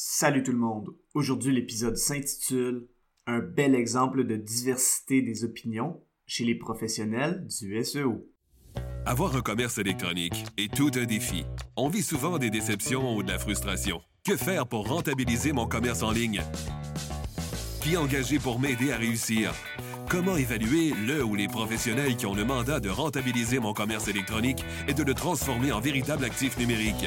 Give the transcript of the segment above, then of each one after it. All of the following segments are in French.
Salut tout le monde. Aujourd'hui, l'épisode s'intitule Un bel exemple de diversité des opinions chez les professionnels du SEO. Avoir un commerce électronique est tout un défi. On vit souvent des déceptions ou de la frustration. Que faire pour rentabiliser mon commerce en ligne? Qui engager pour m'aider à réussir? Comment évaluer le ou les professionnels qui ont le mandat de rentabiliser mon commerce électronique et de le transformer en véritable actif numérique?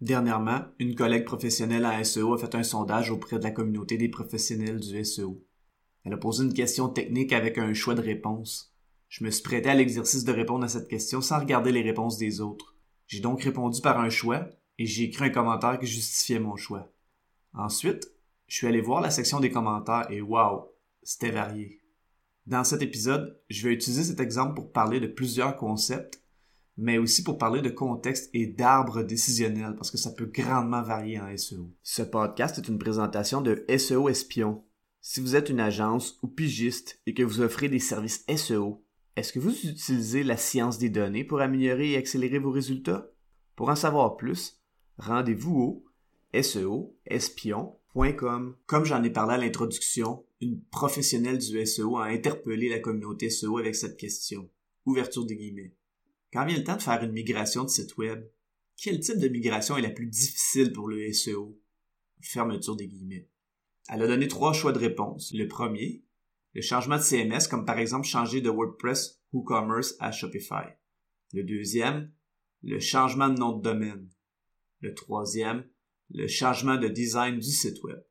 Dernièrement, une collègue professionnelle à SEO a fait un sondage auprès de la communauté des professionnels du SEO. Elle a posé une question technique avec un choix de réponse. Je me suis prêté à l'exercice de répondre à cette question sans regarder les réponses des autres. J'ai donc répondu par un choix et j'ai écrit un commentaire qui justifiait mon choix. Ensuite, je suis allé voir la section des commentaires et waouh, c'était varié. Dans cet épisode, je vais utiliser cet exemple pour parler de plusieurs concepts mais aussi pour parler de contexte et d'arbres décisionnels, parce que ça peut grandement varier en SEO. Ce podcast est une présentation de SEO Espion. Si vous êtes une agence ou pigiste et que vous offrez des services SEO, est-ce que vous utilisez la science des données pour améliorer et accélérer vos résultats? Pour en savoir plus, rendez-vous au SEOespion.com. Comme j'en ai parlé à l'introduction, une professionnelle du SEO a interpellé la communauté SEO avec cette question. Ouverture des guillemets. Quand vient le temps de faire une migration de site web, quel type de migration est la plus difficile pour le SEO? Fermeture des guillemets. Elle a donné trois choix de réponse. Le premier, le changement de CMS, comme par exemple changer de WordPress WooCommerce à Shopify. Le deuxième, le changement de nom de domaine. Le troisième, le changement de design du site web.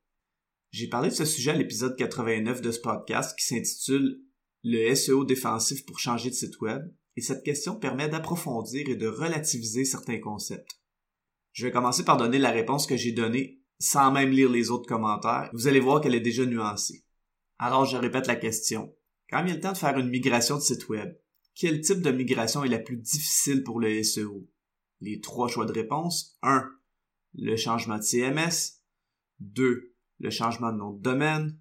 J'ai parlé de ce sujet à l'épisode 89 de ce podcast qui s'intitule Le SEO défensif pour changer de site web et cette question permet d'approfondir et de relativiser certains concepts. Je vais commencer par donner la réponse que j'ai donnée sans même lire les autres commentaires. Vous allez voir qu'elle est déjà nuancée. Alors je répète la question. Quand vient le temps de faire une migration de site web, quel type de migration est la plus difficile pour le SEO? Les trois choix de réponse. 1. Le changement de CMS. 2. Le changement de nom de domaine.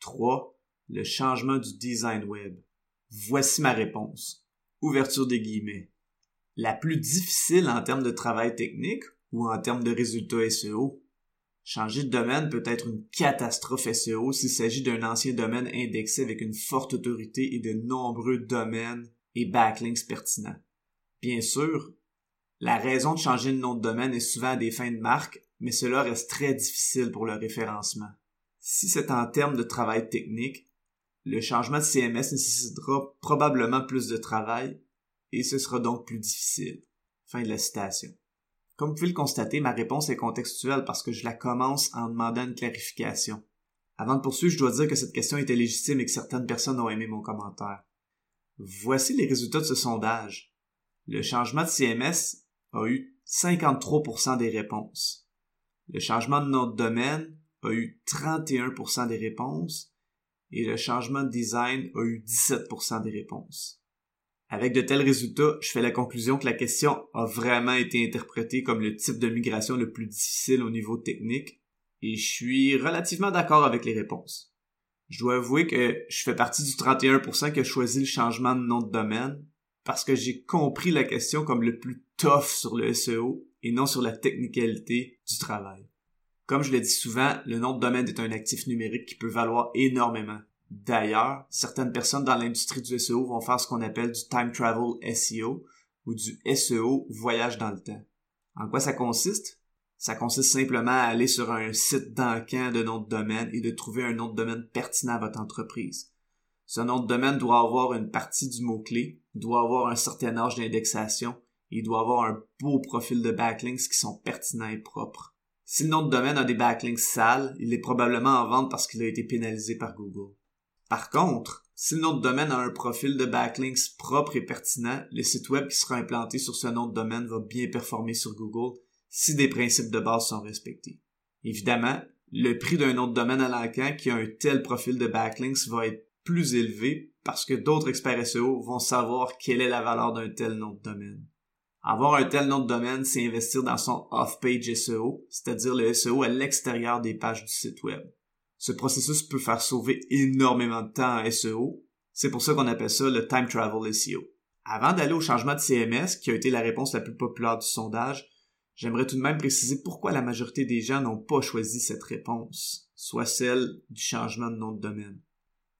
3. Le changement du design web. Voici ma réponse ouverture des guillemets. La plus difficile en termes de travail technique ou en termes de résultats SEO. Changer de domaine peut être une catastrophe SEO s'il s'agit d'un ancien domaine indexé avec une forte autorité et de nombreux domaines et backlinks pertinents. Bien sûr, la raison de changer de nom de domaine est souvent à des fins de marque, mais cela reste très difficile pour le référencement. Si c'est en termes de travail technique, le changement de CMS nécessitera probablement plus de travail et ce sera donc plus difficile. Fin de la citation. Comme vous pouvez le constater, ma réponse est contextuelle parce que je la commence en demandant une clarification. Avant de poursuivre, je dois dire que cette question était légitime et que certaines personnes ont aimé mon commentaire. Voici les résultats de ce sondage. Le changement de CMS a eu 53% des réponses. Le changement de nom de domaine a eu 31% des réponses et le changement de design a eu 17% des réponses. Avec de tels résultats, je fais la conclusion que la question a vraiment été interprétée comme le type de migration le plus difficile au niveau technique, et je suis relativement d'accord avec les réponses. Je dois avouer que je fais partie du 31% qui a choisi le changement de nom de domaine, parce que j'ai compris la question comme le plus tough sur le SEO et non sur la technicalité du travail. Comme je le dis souvent, le nom de domaine est un actif numérique qui peut valoir énormément. D'ailleurs, certaines personnes dans l'industrie du SEO vont faire ce qu'on appelle du time travel SEO ou du SEO voyage dans le temps. En quoi ça consiste? Ça consiste simplement à aller sur un site d'encan de nom de domaine et de trouver un nom de domaine pertinent à votre entreprise. Ce nom de domaine doit avoir une partie du mot-clé, doit avoir un certain âge d'indexation et doit avoir un beau profil de backlinks qui sont pertinents et propres. Si le nom de domaine a des backlinks sales, il est probablement en vente parce qu'il a été pénalisé par Google. Par contre, si le nom de domaine a un profil de backlinks propre et pertinent, le site web qui sera implanté sur ce nom de domaine va bien performer sur Google si des principes de base sont respectés. Évidemment, le prix d'un autre domaine à l'encan qui a un tel profil de backlinks va être plus élevé parce que d'autres experts SEO vont savoir quelle est la valeur d'un tel nom de domaine. Avoir un tel nom de domaine, c'est investir dans son off-page SEO, c'est-à-dire le SEO à l'extérieur des pages du site web. Ce processus peut faire sauver énormément de temps en SEO. C'est pour ça qu'on appelle ça le time travel SEO. Avant d'aller au changement de CMS, qui a été la réponse la plus populaire du sondage, j'aimerais tout de même préciser pourquoi la majorité des gens n'ont pas choisi cette réponse, soit celle du changement de nom de domaine.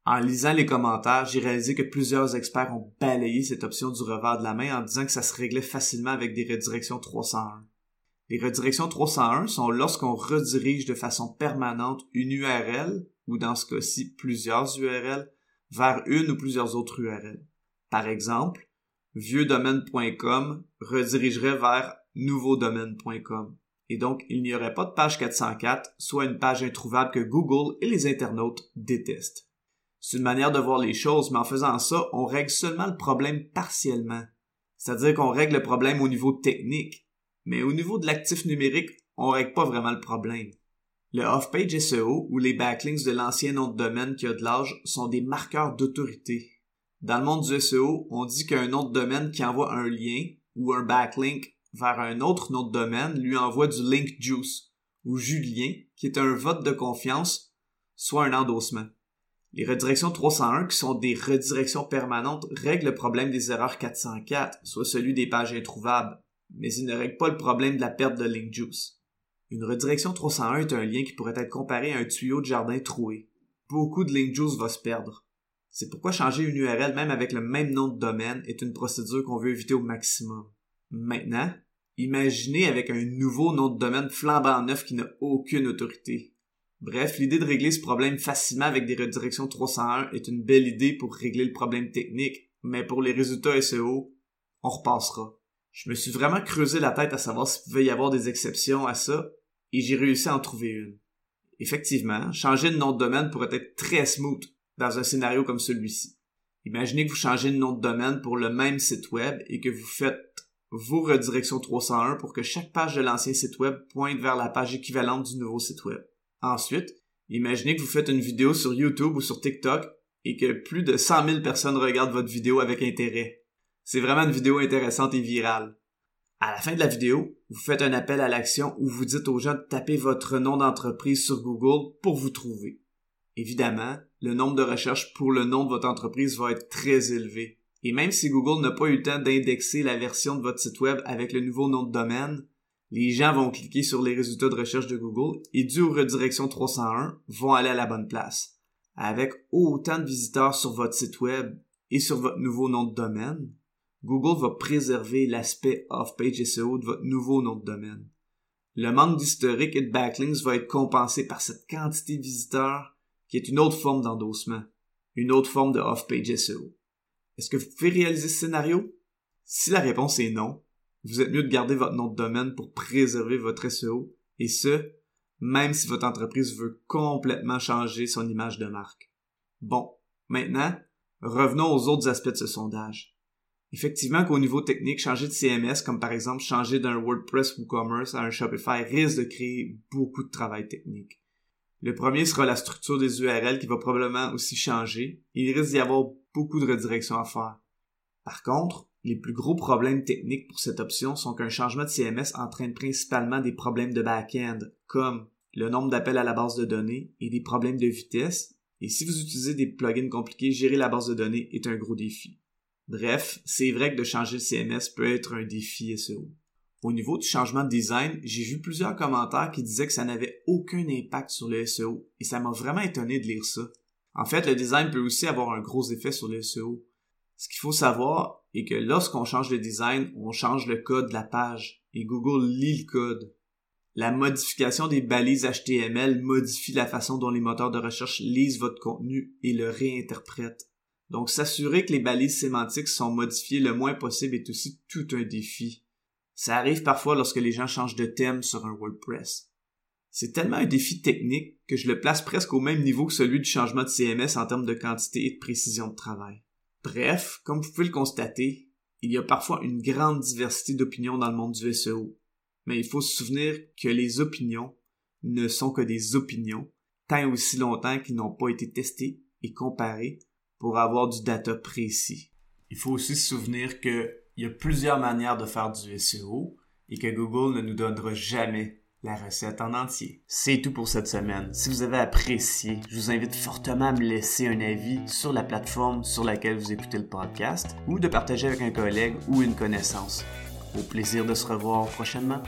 En lisant les commentaires, j'ai réalisé que plusieurs experts ont balayé cette option du revers de la main en disant que ça se réglait facilement avec des redirections 301. Les redirections 301 sont lorsqu'on redirige de façon permanente une URL, ou dans ce cas-ci plusieurs URL, vers une ou plusieurs autres URL. Par exemple, vieuxdomaine.com redirigerait vers nouveaudomaine.com. Et donc, il n'y aurait pas de page 404, soit une page introuvable que Google et les internautes détestent. C'est une manière de voir les choses, mais en faisant ça, on règle seulement le problème partiellement. C'est-à-dire qu'on règle le problème au niveau technique. Mais au niveau de l'actif numérique, on règle pas vraiment le problème. Le off-page SEO ou les backlinks de l'ancien nom de domaine qui a de l'âge sont des marqueurs d'autorité. Dans le monde du SEO, on dit qu'un nom de domaine qui envoie un lien ou un backlink vers un autre nom de domaine lui envoie du link juice ou jus de lien qui est un vote de confiance, soit un endossement. Les redirections 301, qui sont des redirections permanentes, règlent le problème des erreurs 404, soit celui des pages introuvables, mais ils ne règlent pas le problème de la perte de link juice. Une redirection 301 est un lien qui pourrait être comparé à un tuyau de jardin troué. Beaucoup de link juice va se perdre. C'est pourquoi changer une URL même avec le même nom de domaine est une procédure qu'on veut éviter au maximum. Maintenant, imaginez avec un nouveau nom de domaine flambant neuf qui n'a aucune autorité. Bref, l'idée de régler ce problème facilement avec des redirections 301 est une belle idée pour régler le problème technique, mais pour les résultats SEO, on repassera. Je me suis vraiment creusé la tête à savoir s'il pouvait y avoir des exceptions à ça, et j'ai réussi à en trouver une. Effectivement, changer de nom de domaine pourrait être très smooth dans un scénario comme celui-ci. Imaginez que vous changez de nom de domaine pour le même site web et que vous faites vos redirections 301 pour que chaque page de l'ancien site web pointe vers la page équivalente du nouveau site web. Ensuite, imaginez que vous faites une vidéo sur YouTube ou sur TikTok et que plus de 100 000 personnes regardent votre vidéo avec intérêt. C'est vraiment une vidéo intéressante et virale. À la fin de la vidéo, vous faites un appel à l'action où vous dites aux gens de taper votre nom d'entreprise sur Google pour vous trouver. Évidemment, le nombre de recherches pour le nom de votre entreprise va être très élevé. Et même si Google n'a pas eu le temps d'indexer la version de votre site web avec le nouveau nom de domaine, les gens vont cliquer sur les résultats de recherche de Google et dû aux redirections 301 vont aller à la bonne place. Avec autant de visiteurs sur votre site web et sur votre nouveau nom de domaine, Google va préserver l'aspect off-page SEO de votre nouveau nom de domaine. Le manque d'historique et de backlinks va être compensé par cette quantité de visiteurs qui est une autre forme d'endossement, une autre forme de off-page SEO. Est-ce que vous pouvez réaliser ce scénario? Si la réponse est non, vous êtes mieux de garder votre nom de domaine pour préserver votre SEO, et ce, même si votre entreprise veut complètement changer son image de marque. Bon, maintenant, revenons aux autres aspects de ce sondage. Effectivement qu'au niveau technique, changer de CMS, comme par exemple changer d'un WordPress WooCommerce à un Shopify, risque de créer beaucoup de travail technique. Le premier sera la structure des URL qui va probablement aussi changer, il risque d'y avoir beaucoup de redirections à faire. Par contre, les plus gros problèmes techniques pour cette option sont qu'un changement de CMS entraîne principalement des problèmes de back-end, comme le nombre d'appels à la base de données et des problèmes de vitesse. Et si vous utilisez des plugins compliqués, gérer la base de données est un gros défi. Bref, c'est vrai que de changer le CMS peut être un défi SEO. Au niveau du changement de design, j'ai vu plusieurs commentaires qui disaient que ça n'avait aucun impact sur le SEO, et ça m'a vraiment étonné de lire ça. En fait, le design peut aussi avoir un gros effet sur le SEO. Ce qu'il faut savoir est que lorsqu'on change le design, on change le code de la page et Google lit le code. La modification des balises HTML modifie la façon dont les moteurs de recherche lisent votre contenu et le réinterprètent. Donc s'assurer que les balises sémantiques sont modifiées le moins possible est aussi tout un défi. Ça arrive parfois lorsque les gens changent de thème sur un WordPress. C'est tellement un défi technique que je le place presque au même niveau que celui du changement de CMS en termes de quantité et de précision de travail. Bref, comme vous pouvez le constater, il y a parfois une grande diversité d'opinions dans le monde du SEO. Mais il faut se souvenir que les opinions ne sont que des opinions, tant aussi longtemps qu'ils n'ont pas été testés et comparés pour avoir du data précis. Il faut aussi se souvenir qu'il y a plusieurs manières de faire du SEO et que Google ne nous donnera jamais la recette en entier. C'est tout pour cette semaine. Si vous avez apprécié, je vous invite fortement à me laisser un avis sur la plateforme sur laquelle vous écoutez le podcast ou de partager avec un collègue ou une connaissance. Au plaisir de se revoir prochainement.